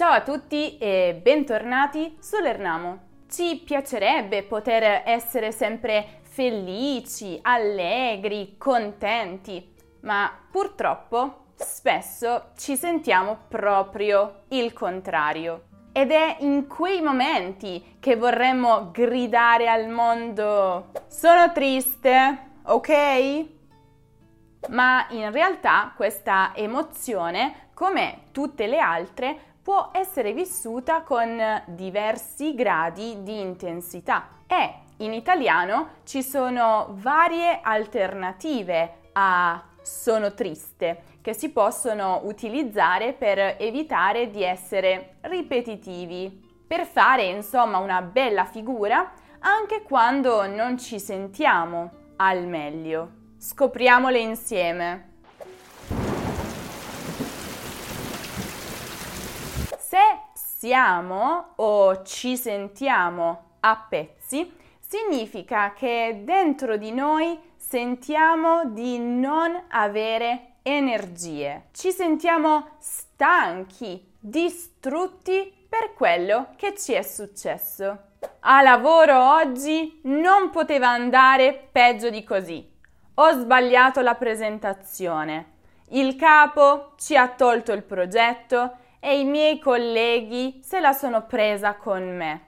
Ciao a tutti e bentornati sull'Ernamo. Ci piacerebbe poter essere sempre felici, allegri, contenti, ma purtroppo spesso ci sentiamo proprio il contrario. Ed è in quei momenti che vorremmo gridare al mondo sono triste, ok? Ma in realtà questa emozione, come tutte le altre, può essere vissuta con diversi gradi di intensità e in italiano ci sono varie alternative a sono triste che si possono utilizzare per evitare di essere ripetitivi, per fare insomma una bella figura anche quando non ci sentiamo al meglio. Scopriamole insieme. Se siamo o ci sentiamo a pezzi, significa che dentro di noi sentiamo di non avere energie. Ci sentiamo stanchi, distrutti per quello che ci è successo. A lavoro oggi non poteva andare peggio di così. Ho sbagliato la presentazione. Il capo ci ha tolto il progetto e i miei colleghi se la sono presa con me.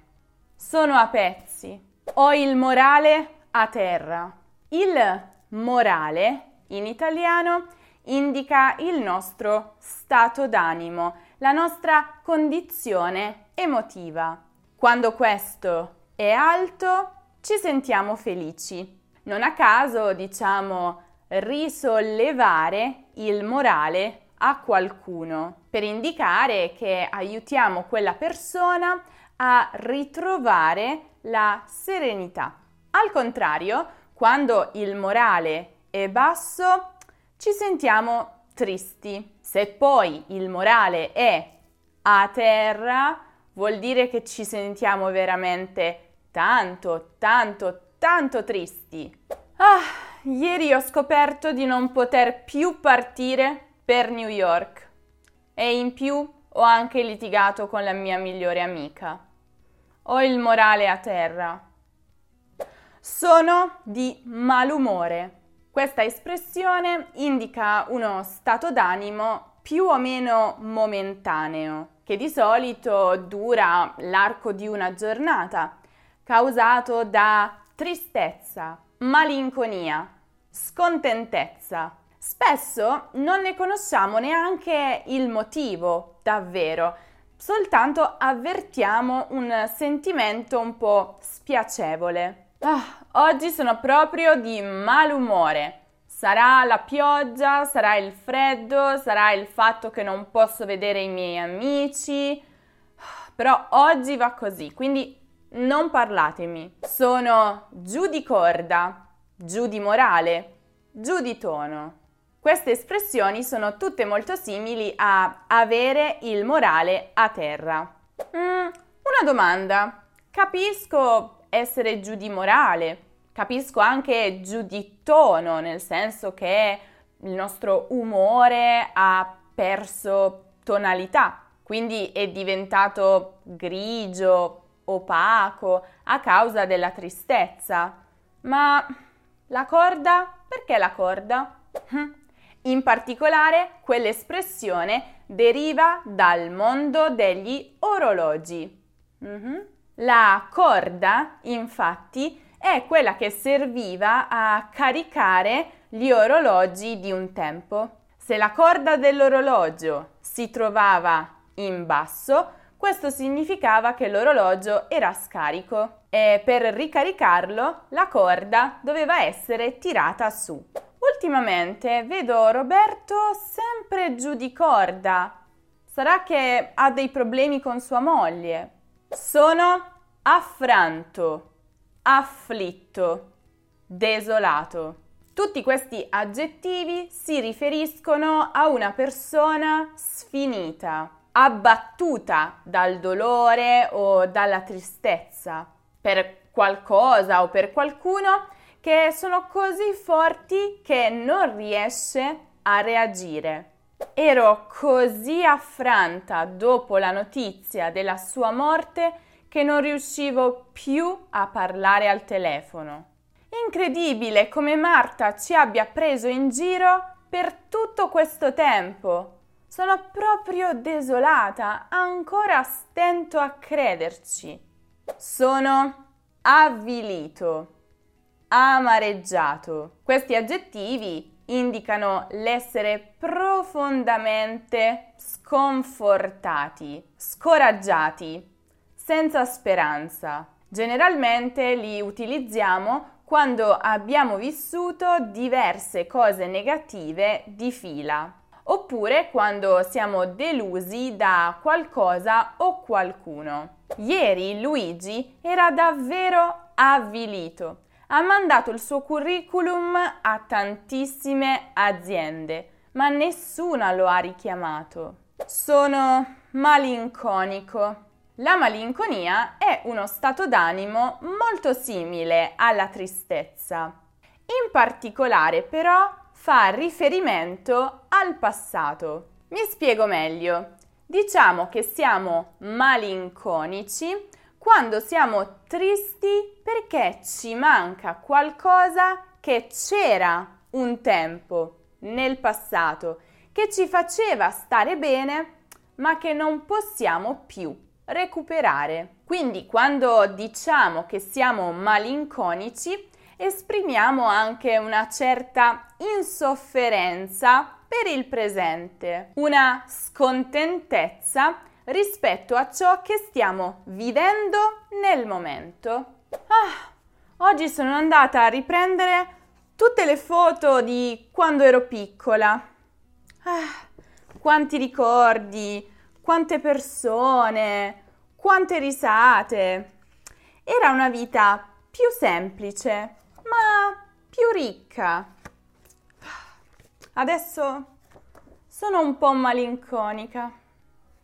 Sono a pezzi. Ho il morale a terra. Il morale in italiano indica il nostro stato d'animo, la nostra condizione emotiva. Quando questo è alto, ci sentiamo felici. Non a caso diciamo risollevare il morale a qualcuno per indicare che aiutiamo quella persona a ritrovare la serenità. Al contrario, quando il morale è basso, ci sentiamo tristi. Se poi il morale è a terra, vuol dire che ci sentiamo veramente tanto, tanto, tanto tristi. Ah, ieri ho scoperto di non poter più partire per New York e in più ho anche litigato con la mia migliore amica. Ho il morale a terra. Sono di malumore. Questa espressione indica uno stato d'animo più o meno momentaneo, che di solito dura l'arco di una giornata, causato da tristezza, malinconia, scontentezza. Spesso non ne conosciamo neanche il motivo, davvero, soltanto avvertiamo un sentimento un po' spiacevole. Ah, oggi sono proprio di malumore. Sarà la pioggia, sarà il freddo, sarà il fatto che non posso vedere i miei amici, però oggi va così, quindi non parlatemi. Sono giù di corda, giù di morale, giù di tono. Queste espressioni sono tutte molto simili a avere il morale a terra. Mm, una domanda. Capisco essere giù di morale, capisco anche giù di tono, nel senso che il nostro umore ha perso tonalità, quindi è diventato grigio, opaco a causa della tristezza. Ma la corda? Perché la corda? In particolare, quell'espressione deriva dal mondo degli orologi. Mm-hmm. La corda, infatti, è quella che serviva a caricare gli orologi di un tempo. Se la corda dell'orologio si trovava in basso, questo significava che l'orologio era scarico e per ricaricarlo la corda doveva essere tirata su. Ultimamente vedo Roberto sempre giù di corda. Sarà che ha dei problemi con sua moglie. Sono affranto, afflitto, desolato. Tutti questi aggettivi si riferiscono a una persona sfinita abbattuta dal dolore o dalla tristezza per qualcosa o per qualcuno che sono così forti che non riesce a reagire. Ero così affranta dopo la notizia della sua morte che non riuscivo più a parlare al telefono. Incredibile come Marta ci abbia preso in giro per tutto questo tempo. Sono proprio desolata, ancora stento a crederci. Sono avvilito, amareggiato. Questi aggettivi indicano l'essere profondamente sconfortati, scoraggiati, senza speranza. Generalmente li utilizziamo quando abbiamo vissuto diverse cose negative di fila, oppure quando siamo delusi da qualcosa o qualcuno. Ieri Luigi era davvero avvilito. Ha mandato il suo curriculum a tantissime aziende, ma nessuna lo ha richiamato. Sono malinconico. La malinconia è uno stato d'animo molto simile alla tristezza. In particolare però fa riferimento al passato. Mi spiego meglio. Diciamo che siamo malinconici quando siamo tristi perché ci manca qualcosa che c'era un tempo nel passato, che ci faceva stare bene, ma che non possiamo più recuperare. Quindi quando diciamo che siamo malinconici, esprimiamo anche una certa insofferenza per il presente, una scontentezza rispetto a ciò che stiamo vivendo nel momento. Ah, oggi sono andata a riprendere tutte le foto di quando ero piccola. Ah, quanti ricordi, quante persone, quante risate. Era una vita più semplice, ma più ricca. Adesso sono un po' malinconica.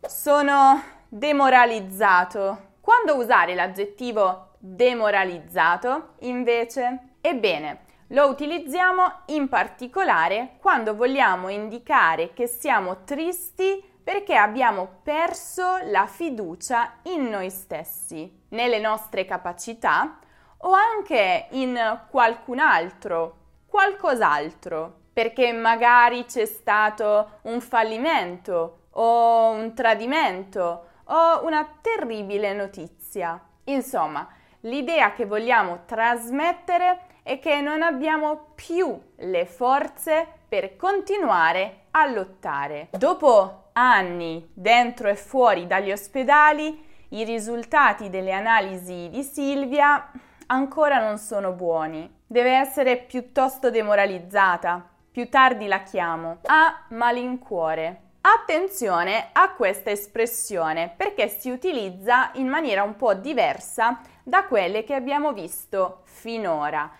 Sono demoralizzato. Quando usare l'aggettivo demoralizzato, invece? Ebbene, lo utilizziamo in particolare quando vogliamo indicare che siamo tristi perché abbiamo perso la fiducia in noi stessi, nelle nostre capacità o anche in qualcun altro, qualcos'altro, perché magari c'è stato un fallimento o un tradimento o una terribile notizia. Insomma, l'idea che vogliamo trasmettere è che non abbiamo più le forze per continuare a lottare. Dopo anni dentro e fuori dagli ospedali, i risultati delle analisi di Silvia ancora non sono buoni. Deve essere piuttosto demoralizzata. Più tardi la chiamo. Ha malincuore. Attenzione a questa espressione perché si utilizza in maniera un po' diversa da quelle che abbiamo visto finora.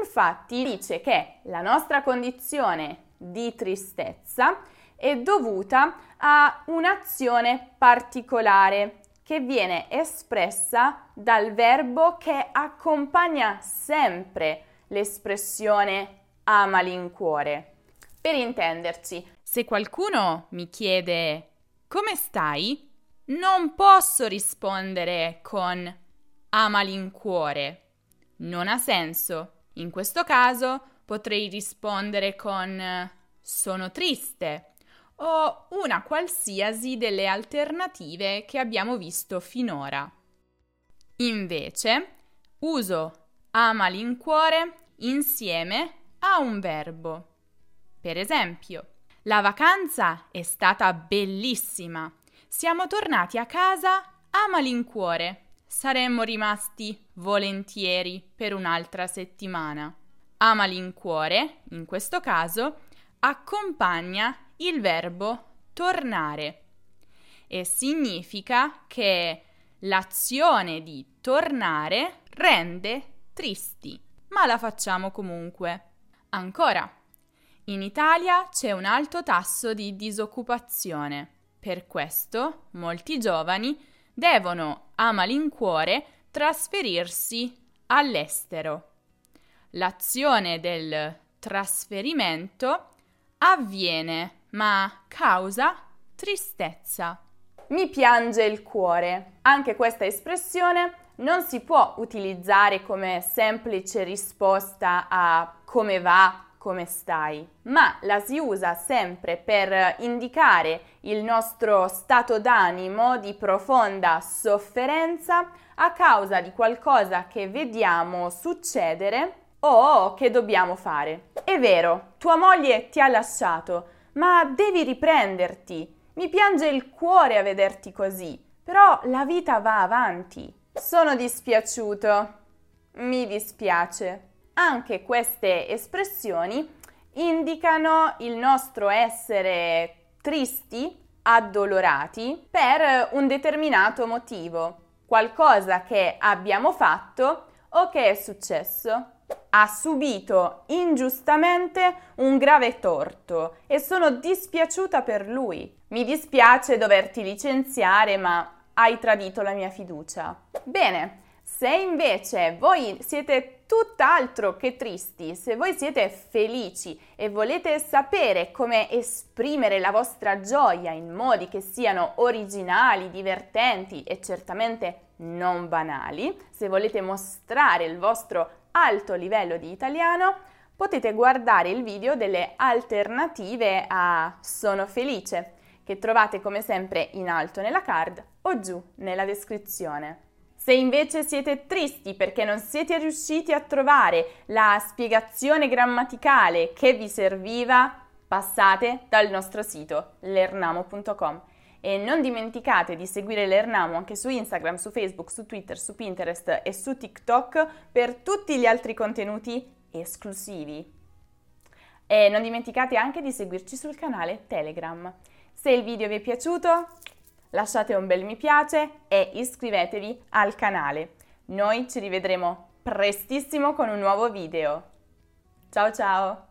Infatti dice che la nostra condizione di tristezza è dovuta a un'azione particolare che viene espressa dal verbo che accompagna sempre l'espressione a malincuore. Per intenderci, se qualcuno mi chiede come stai, non posso rispondere con a malincuore. Non ha senso. In questo caso potrei rispondere con sono triste o una qualsiasi delle alternative che abbiamo visto finora. Invece, uso a malincuore insieme a un verbo. Per esempio, la vacanza è stata bellissima. Siamo tornati a casa a malincuore. Saremmo rimasti volentieri per un'altra settimana. A malincuore, in questo caso, accompagna il verbo tornare e significa che l'azione di tornare rende tristi, ma la facciamo comunque. Ancora, in Italia c'è un alto tasso di disoccupazione. Per questo molti giovani devono a malincuore trasferirsi all'estero. L'azione del trasferimento avviene ma causa tristezza. Mi piange il cuore. Anche questa espressione non si può utilizzare come semplice risposta a come va, come stai, ma la si usa sempre per indicare il nostro stato d'animo di profonda sofferenza a causa di qualcosa che vediamo succedere o che dobbiamo fare. È vero, tua moglie ti ha lasciato, ma devi riprenderti. Mi piange il cuore a vederti così, però la vita va avanti. Sono dispiaciuto. Mi dispiace. Anche queste espressioni indicano il nostro essere tristi, addolorati per un determinato motivo, qualcosa che abbiamo fatto o che è successo ha subito ingiustamente un grave torto e sono dispiaciuta per lui. Mi dispiace doverti licenziare, ma hai tradito la mia fiducia. Bene, se invece voi siete tutt'altro che tristi, se voi siete felici e volete sapere come esprimere la vostra gioia in modi che siano originali, divertenti e certamente non banali, se volete mostrare il vostro alto livello di italiano, potete guardare il video delle alternative a Sono felice, che trovate come sempre in alto nella card o giù nella descrizione. Se invece siete tristi perché non siete riusciti a trovare la spiegazione grammaticale che vi serviva, passate dal nostro sito lernamo.com e non dimenticate di seguire l'Ernamo anche su Instagram, su Facebook, su Twitter, su Pinterest e su TikTok per tutti gli altri contenuti esclusivi. E non dimenticate anche di seguirci sul canale Telegram. Se il video vi è piaciuto, lasciate un bel mi piace e iscrivetevi al canale. Noi ci rivedremo prestissimo con un nuovo video. Ciao ciao!